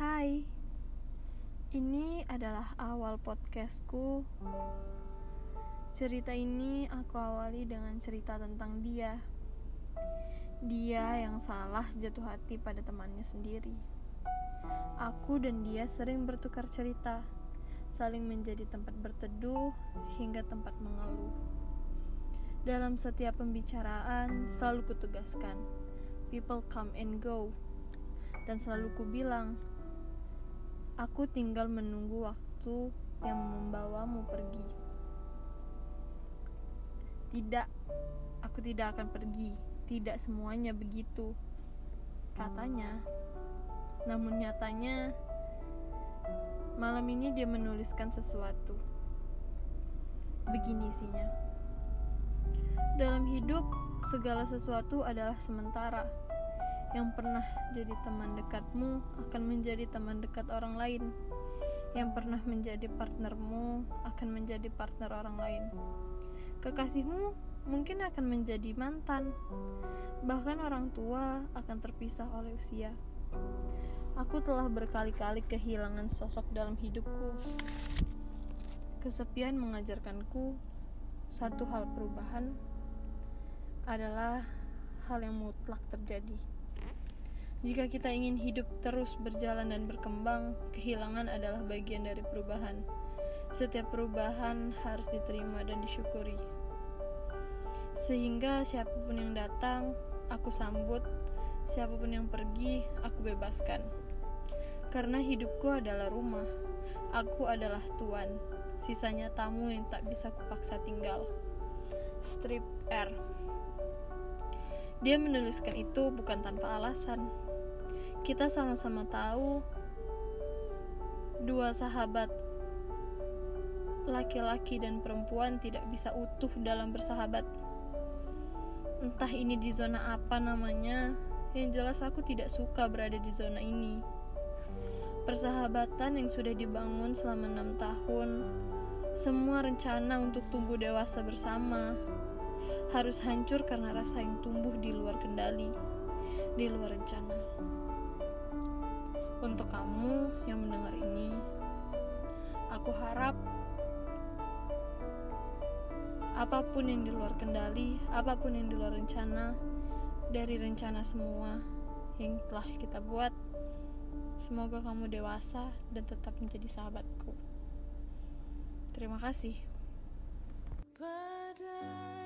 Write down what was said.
Hai, ini adalah awal podcastku. Cerita ini aku awali dengan cerita tentang dia. Dia yang salah jatuh hati pada temannya sendiri. Aku dan dia sering bertukar cerita, saling menjadi tempat berteduh hingga tempat mengeluh. Dalam setiap pembicaraan selalu kutugaskan, people come and go. Dan selalu ku bilang, aku tinggal menunggu waktu yang membawamu pergi. Tidak, aku tidak akan pergi. Tidak semuanya begitu. Katanya. Namun nyatanya malam ini dia menuliskan sesuatu. Begini isinya. Dalam hidup, segala sesuatu adalah sementara. Yang pernah jadi teman dekatmu akan menjadi teman dekat orang lain. Yang pernah menjadi partnermu akan menjadi partner orang lain. Kekasihmu mungkin akan menjadi mantan. Bahkan orang tua akan terpisah oleh usia. Aku telah berkali-kali kehilangan sosok dalam hidupku. Kesepian mengajarkanku satu hal perubahan adalah hal yang mutlak terjadi. Jika kita ingin hidup terus berjalan dan berkembang, kehilangan adalah bagian dari perubahan. Setiap perubahan harus diterima dan disyukuri. Sehingga siapa pun yang datang, aku sambut, siapa pun yang pergi, aku bebaskan. Karena hidupku adalah rumah, aku adalah tuan, sisanya tamu yang tak bisa kupaksa tinggal. Strip R dia menuliskan itu bukan tanpa alasan. Kita sama-sama tahu dua sahabat laki-laki dan perempuan tidak bisa utuh dalam bersahabat. Entah ini di zona apa namanya, yang jelas aku tidak suka berada di zona ini. Persahabatan yang sudah dibangun selama enam tahun, semua rencana untuk tumbuh dewasa bersama, harus hancur karena rasa yang tumbuh di luar kendali, di luar rencana. Untuk kamu yang mendengar ini, aku harap apa pun yang di luar kendali, apa pun yang di luar rencana, dari rencana semua yang telah kita buat, semoga kamu dewasa dan tetap menjadi sahabatku. Terima kasih. Pada